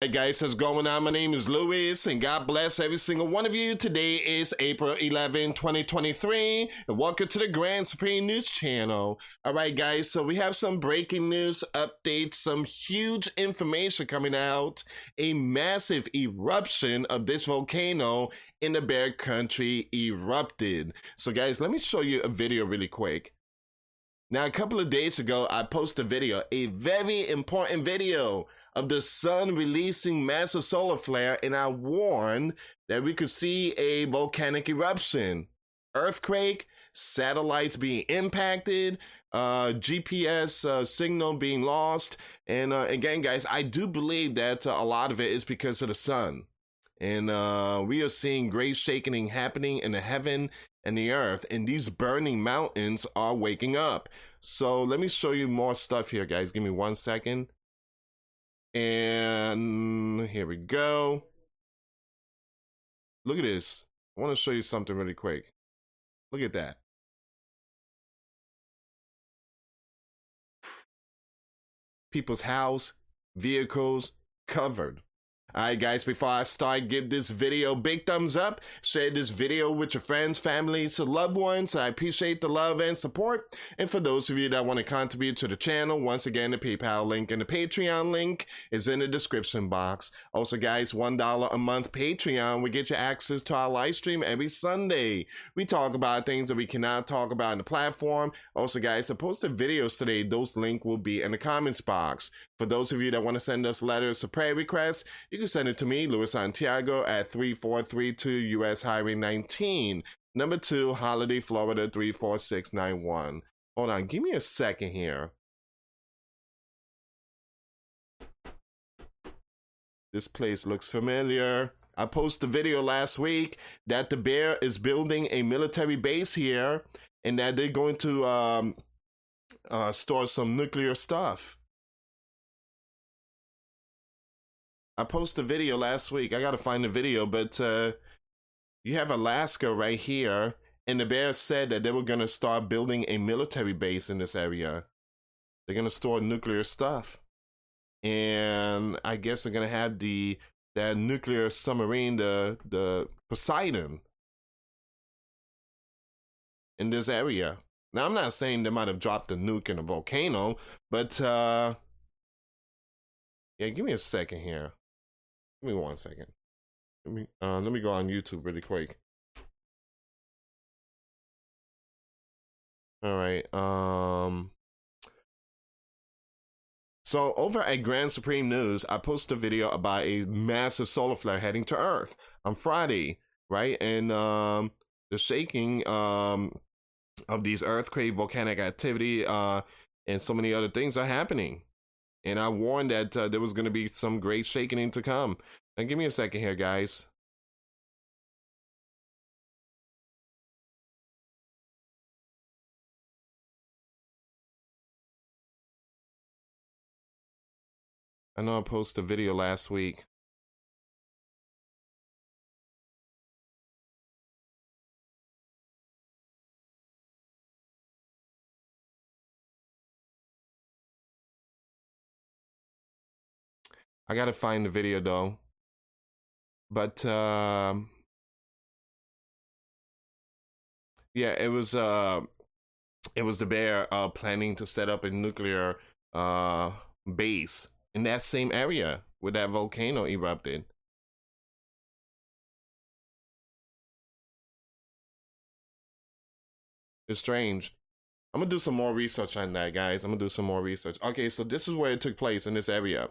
Hey guys, what's going on? My name is Louis, and God bless every single one of you. Today is April 11, 2023, and welcome to the Grand Supreme News Channel. All right, guys, so we have some breaking news updates, some huge information coming out, a massive eruption of this volcano in the Bear Country erupted. So, guys, let me show you a video really quick. Now, a couple of days ago, I posted a video, a very important video of the sun releasing massive solar flare, and I warned that we could see a volcanic eruption, earthquake, satellites being impacted, uh, GPS uh, signal being lost. And uh, again, guys, I do believe that uh, a lot of it is because of the sun. And uh, we are seeing great shaking happening in the heaven and the earth, and these burning mountains are waking up. So let me show you more stuff here, guys. Give me one second. And here we go. Look at this. I want to show you something really quick. Look at that. People's house, vehicles covered Alright guys, before I start, give this video a big thumbs up. Share this video with your friends, families, loved ones. I appreciate the love and support. And for those of you that want to contribute to the channel, once again, the PayPal link and the Patreon link is in the description box. Also guys, $1 a month Patreon will get you access to our live stream every Sunday. We talk about things that we cannot talk about in the platform. Also guys, I posted videos today. Those link will be in the comments box. For those of you that want to send us letters or prayer requests, you can send it to me, Luis Santiago, at 3432 US Highway 19, number 2, Holiday, Florida 34691. Hold on, give me a second here. This place looks familiar. I posted a video last week that the bear is building a military base here and that they're going to um, uh, store some nuclear stuff. I posted a video last week. I gotta find the video, but uh, you have Alaska right here, and the Bears said that they were gonna start building a military base in this area. They're gonna store nuclear stuff, and I guess they're gonna have the that nuclear submarine, the the Poseidon, in this area. Now I'm not saying they might have dropped a nuke in a volcano, but uh, yeah, give me a second here. Give me one second. Let me uh, let me go on YouTube really quick. All right. Um. So over at Grand Supreme News, I posted a video about a massive solar flare heading to Earth on Friday, right? And um, the shaking um of these earthquake, volcanic activity, uh, and so many other things are happening and I warned that uh, there was going to be some great shaking to come. Now, give me a second here, guys. I know I posted a video last week. I gotta find the video though. But uh, yeah, it was uh, it was the bear uh, planning to set up a nuclear uh, base in that same area where that volcano erupted. It's strange. I'm gonna do some more research on that, guys. I'm gonna do some more research. Okay, so this is where it took place in this area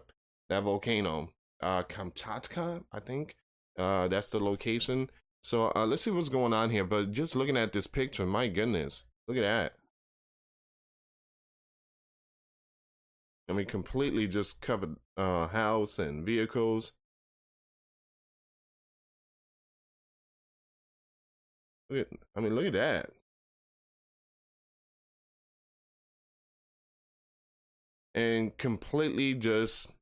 that volcano, uh, Kamchatka, I think. Uh, that's the location. So uh, let's see what's going on here. But just looking at this picture, my goodness, look at that. I mean, completely just covered uh, house and vehicles. Look at, I mean, look at that. And completely just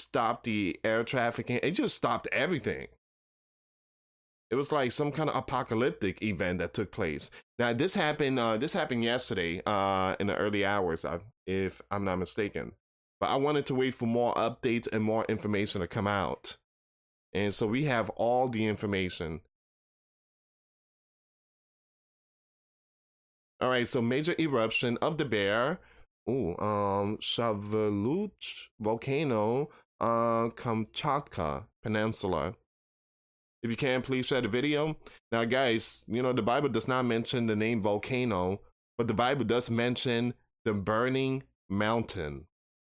stopped the air traffic. It just stopped everything. It was like some kind of apocalyptic event that took place. Now this happened. Uh, this happened yesterday uh, in the early hours, uh, if I'm not mistaken. but I wanted to wait for more updates and more information to come out. And so we have all the information. All right, so major eruption of the bear. Ooh, um, Shiveluch volcano, uh, Kamchatka Peninsula. If you can, please share the video. Now, guys, you know, the Bible does not mention the name volcano, but the Bible does mention the burning mountain.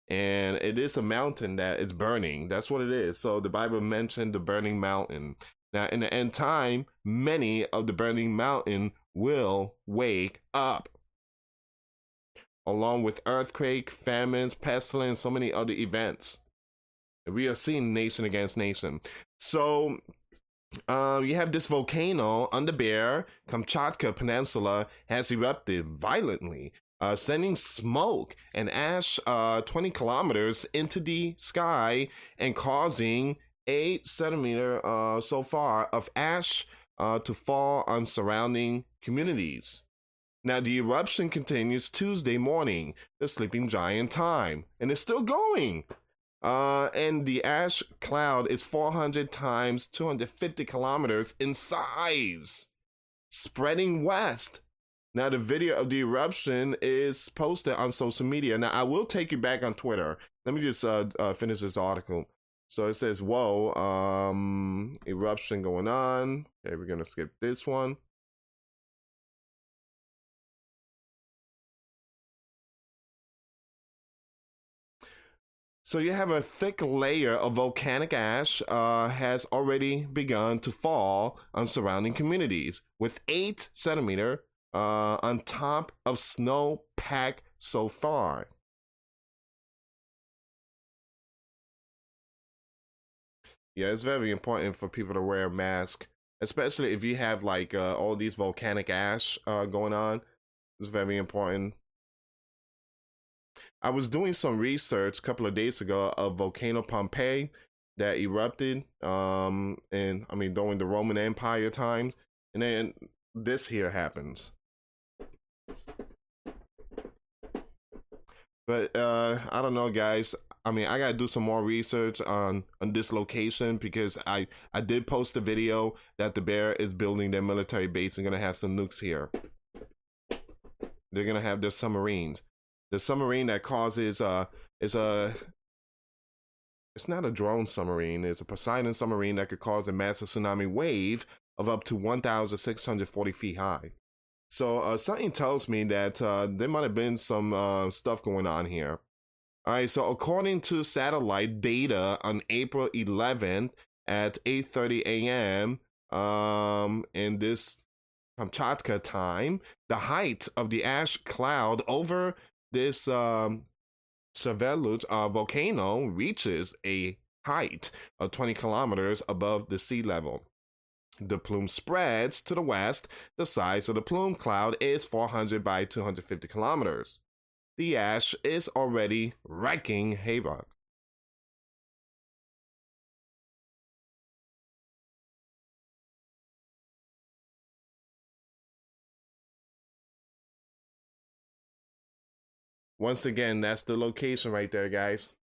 And it is a mountain that is burning. That's what it is. So the Bible mentioned the burning mountain. Now, in the end time, many of the burning mountain will wake up. Along with earthquake, famines, pestilence, so many other events. We are seeing nation against nation. So um, you have this volcano on the Bear, Kamchatka Peninsula, has erupted violently, uh, sending smoke and ash uh, 20 kilometers into the sky and causing 8 centimeter uh, so far of ash uh, to fall on surrounding communities. Now, the eruption continues Tuesday morning, the sleeping giant time, and it's still going. Uh, and the ash cloud is 400 times 250 kilometers in size, spreading west. Now, the video of the eruption is posted on social media. Now, I will take you back on Twitter. Let me just uh, uh, finish this article. So it says, whoa, um, eruption going on. Okay, we're going to skip this one. So you have a thick layer of volcanic ash uh, has already begun to fall on surrounding communities, with eight centimeter uh, on top of snow pack so far. Yeah, it's very important for people to wear a mask, especially if you have like uh, all these volcanic ash uh, going on. It's very important. I was doing some research a couple of days ago of volcano Pompeii that erupted um and I mean during the Roman Empire times and then this here happens. But uh I don't know guys. I mean I gotta do some more research on on this location because I I did post a video that the bear is building their military base and gonna have some nukes here. They're gonna have their submarines the submarine that causes uh is a it's not a drone submarine it's a poseidon submarine that could cause a massive tsunami wave of up to 1640 feet high. So uh, something tells me that uh, there might have been some uh, stuff going on here. All right so according to satellite data on april 11th at 8.30 a.m um in this kamchatka time the height of the ash cloud over this um, uh, volcano reaches a height of 20 kilometers above the sea level. The plume spreads to the west. The size of the plume cloud is 400 by 250 kilometers. The ash is already wreaking havoc. Once again, that's the location right there, guys.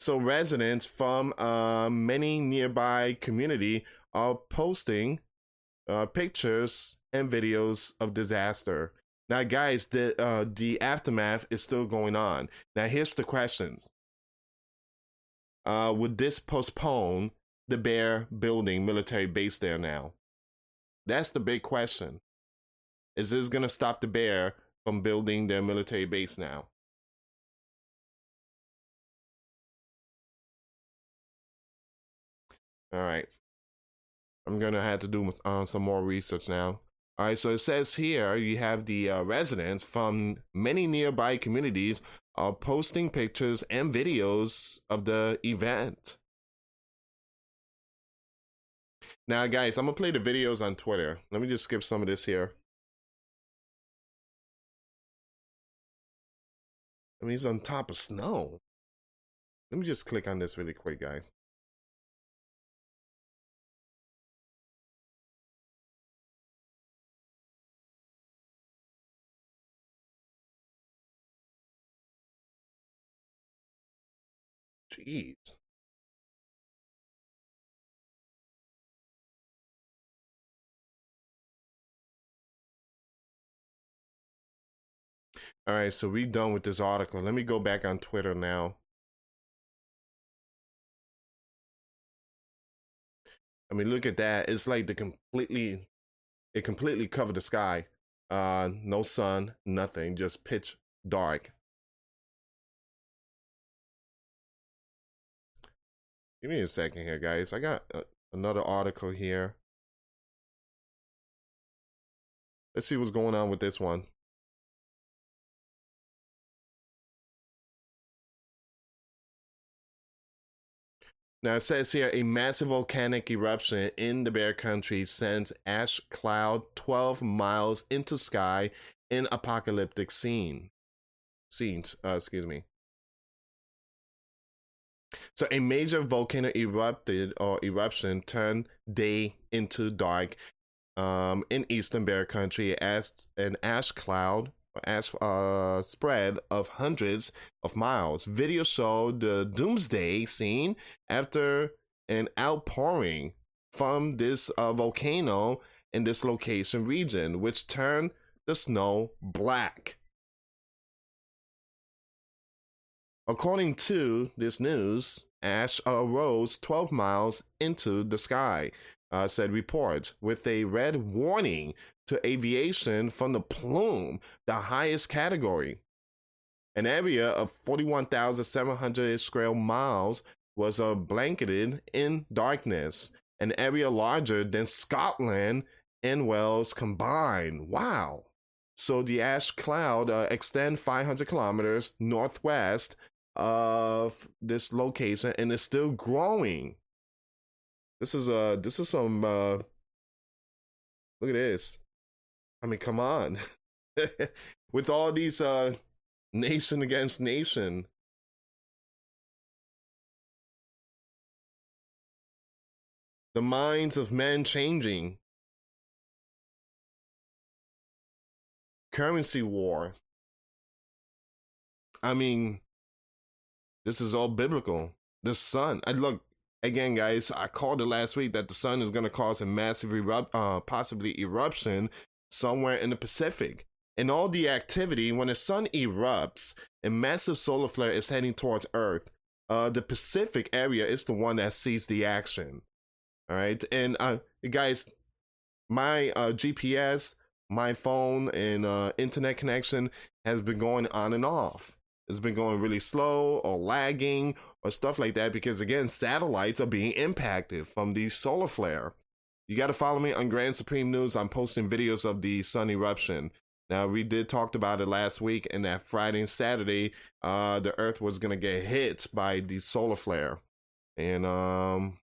So residents from uh, many nearby community are posting uh, pictures and videos of disaster. Now, guys, the uh, the aftermath is still going on. Now, here's the question: uh, Would this postpone the Bear building military base there now? That's the big question. Is this going to stop the bear from building their military base now? All right. I'm going to have to do uh, some more research now. All right, so it says here you have the uh, residents from many nearby communities are posting pictures and videos of the event. Now, guys, I'm gonna play the videos on Twitter. Let me just skip some of this here. I mean, he's on top of snow. Let me just click on this really quick, guys. Jeez. All right, so we done with this article. Let me go back on Twitter now. I mean, look at that. It's like the completely, it completely covered the sky. Uh, no sun, nothing, just pitch dark. Give me a second here, guys. I got uh, another article here. Let's see what's going on with this one. Now it says here a massive volcanic eruption in the Bear Country sends ash cloud 12 miles into sky in apocalyptic scene. Scenes, uh, excuse me. So a major volcano erupted or eruption turned day into dark um, in eastern Bear Country as an ash cloud as a spread of hundreds of miles. Video showed the doomsday scene after an outpouring from this uh, volcano in this location region, which turned the snow black. According to this news, ash uh, rose 12 miles into the sky, uh, said report, with a red warning to aviation from the plume, the highest category. An area of 41,700 square miles was uh, blanketed in darkness, an area larger than Scotland and Wales combined. Wow. So the ash cloud uh, extend 500 kilometers northwest of this location and is still growing. This is uh this is some uh look at this. I mean, come on. With all these uh nation against nation. The minds of men changing. Currency war. I mean, this is all biblical. The sun. I look again, guys. I called it last week that the sun is going to cause a massive erupt, uh, possibly eruption somewhere in the Pacific. And all the activity, when the sun erupts, a massive solar flare is heading towards Earth. Uh, the Pacific area is the one that sees the action. All right, and uh, guys, my uh, GPS, my phone, and uh, internet connection has been going on and off. It's been going really slow or lagging or stuff like that because again, satellites are being impacted from the solar flare. You got to follow me on Grand Supreme News. I'm posting videos of the sun eruption. Now we did talked about it last week, and that Friday and Saturday, uh, the Earth was gonna get hit by the solar flare, and um,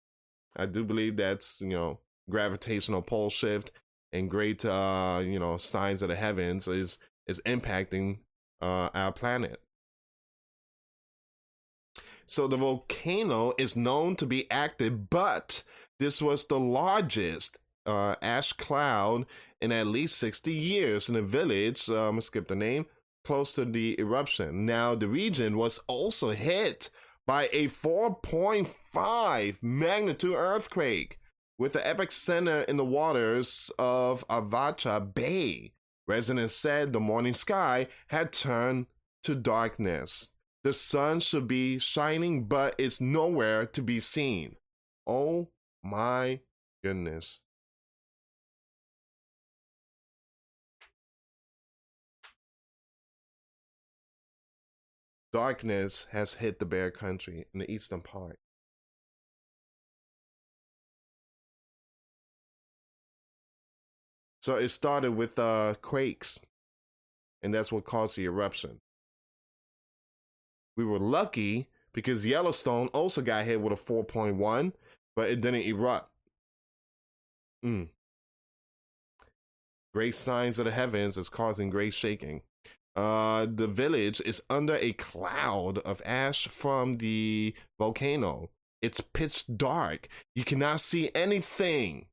I do believe that's you know gravitational pole shift and great uh, you know signs of the heavens is is impacting uh, our planet. So the volcano is known to be active, but this was the largest uh, ash cloud in at least 60 years in a village. Uh, I'm to skip the name, close to the eruption. Now, the region was also hit by a 4.5 magnitude earthquake with the epicenter in the waters of Avacha Bay. Residents said the morning sky had turned to darkness. The sun should be shining, but it's nowhere to be seen. Oh my goodness. Darkness has hit the Bear Country in the eastern part. So it started with uh, quakes, and that's what caused the eruption. We were lucky because Yellowstone also got hit with a 4.1 but it didn't erupt. Mm. Great signs of the heavens is causing great shaking. Uh, the village is under a cloud of ash from the volcano. It's pitch dark. You cannot see anything.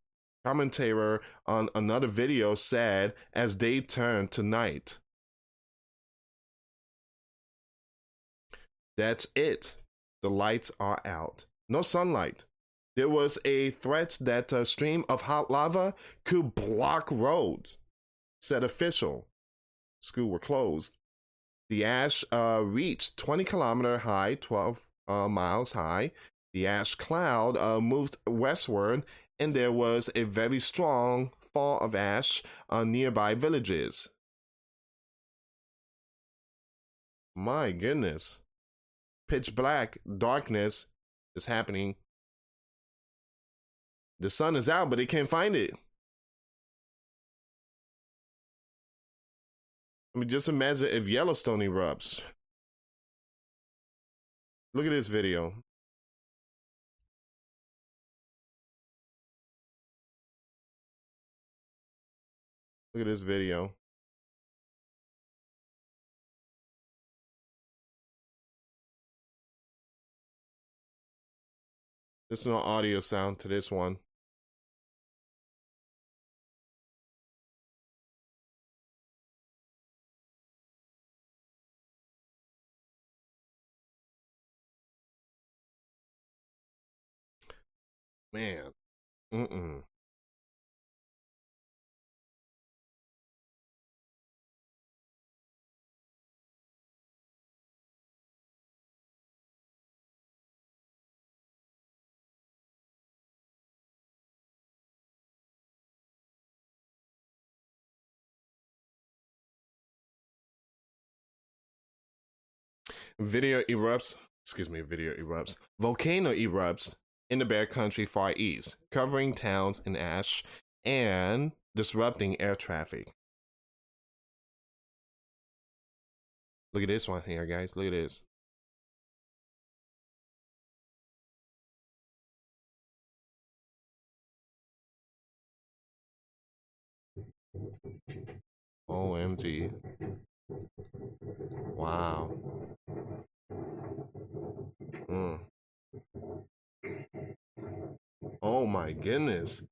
Commentator on another video said as day turned to night. That's it. the lights are out. No sunlight. There was a threat that a stream of hot lava could block roads, said official. School were closed. The ash uh, reached 20 kilometer high, 12 uh, miles high. The ash cloud uh, moved westward, and there was a very strong fall of ash on nearby villages. My goodness. Pitch black darkness is happening. The sun is out, but they can't find it. I mean, just imagine if Yellowstone erupts. Look at this video. Look at this video. There's no audio sound to this one. Man. Mm-mm. Video erupts, excuse me, video erupts. Volcano erupts in the Bear Country Far East, covering towns in ash and disrupting air traffic. Look at this one here, guys. Look at this. OMG. Wow. Mm. Oh my goodness.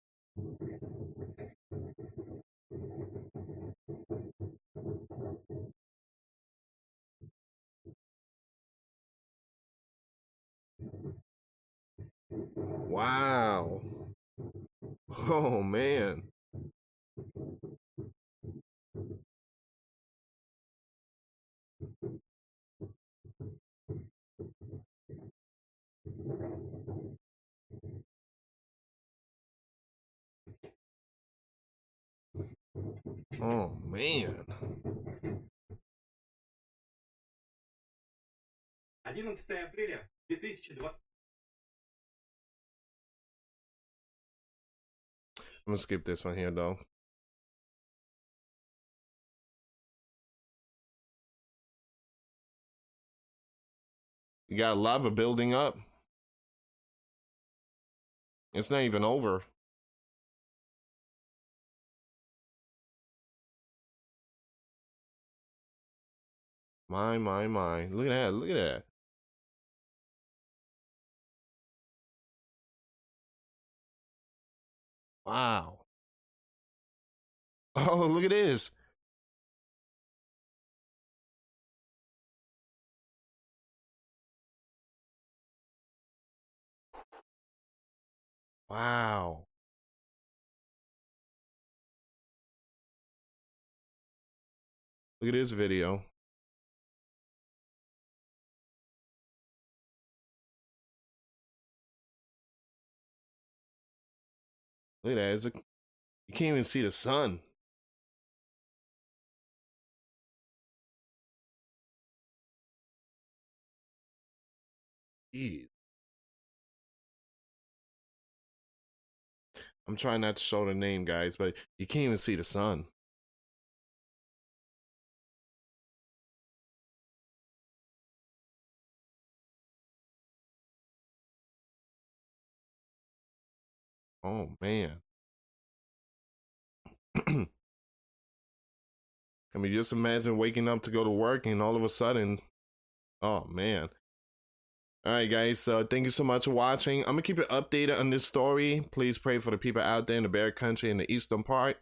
Wow. Oh man. Oh man. 11 апреля 2020 I'm gonna skip this one here though. You got lava building up. It's not even over. My, my, my. Look at that. Look at that. Wow. Oh, look at this. Wow. Look at this video. Look at that. It's a, you can't even see the sun. Jeez. I'm trying not to show the name, guys, but you can't even see the sun. Oh man. I mean, just imagine waking up to go to work and all of a sudden, oh man. All right, guys. So thank you so much for watching. I'm gonna keep it updated on this story. Please pray for the people out there in the Bear Country in the eastern part.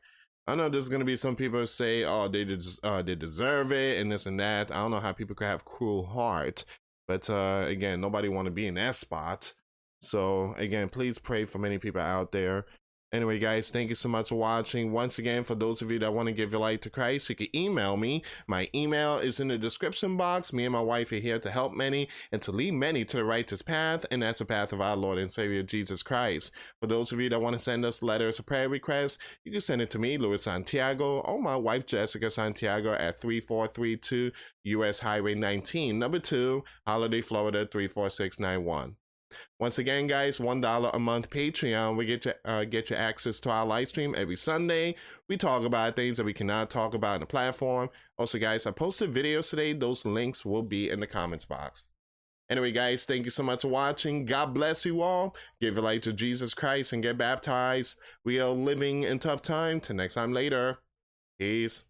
I know there's gonna be some people say, "Oh, they des- uh, they deserve it," and this and that. I don't know how people could have cruel heart But uh, again, nobody want to be in that spot. So again, please pray for many people out there. Anyway, guys, thank you so much for watching. Once again, for those of you that want to give your life to Christ, you can email me. My email is in the description box. Me and my wife are here to help many and to lead many to the righteous path, and that's the path of our Lord and Savior Jesus Christ. For those of you that want to send us letters or prayer requests, you can send it to me, Luis Santiago, or my wife, Jessica Santiago, at 3432 US Highway 19, number 2, Holiday, Florida 34691. Once again, guys, one dollar a month Patreon. We get you uh, get you access to our live stream every Sunday. We talk about things that we cannot talk about in the platform. Also, guys, I posted videos today. Those links will be in the comments box. Anyway, guys, thank you so much for watching. God bless you all. Give your life to Jesus Christ and get baptized. We are living in tough time. Till next time later. Peace.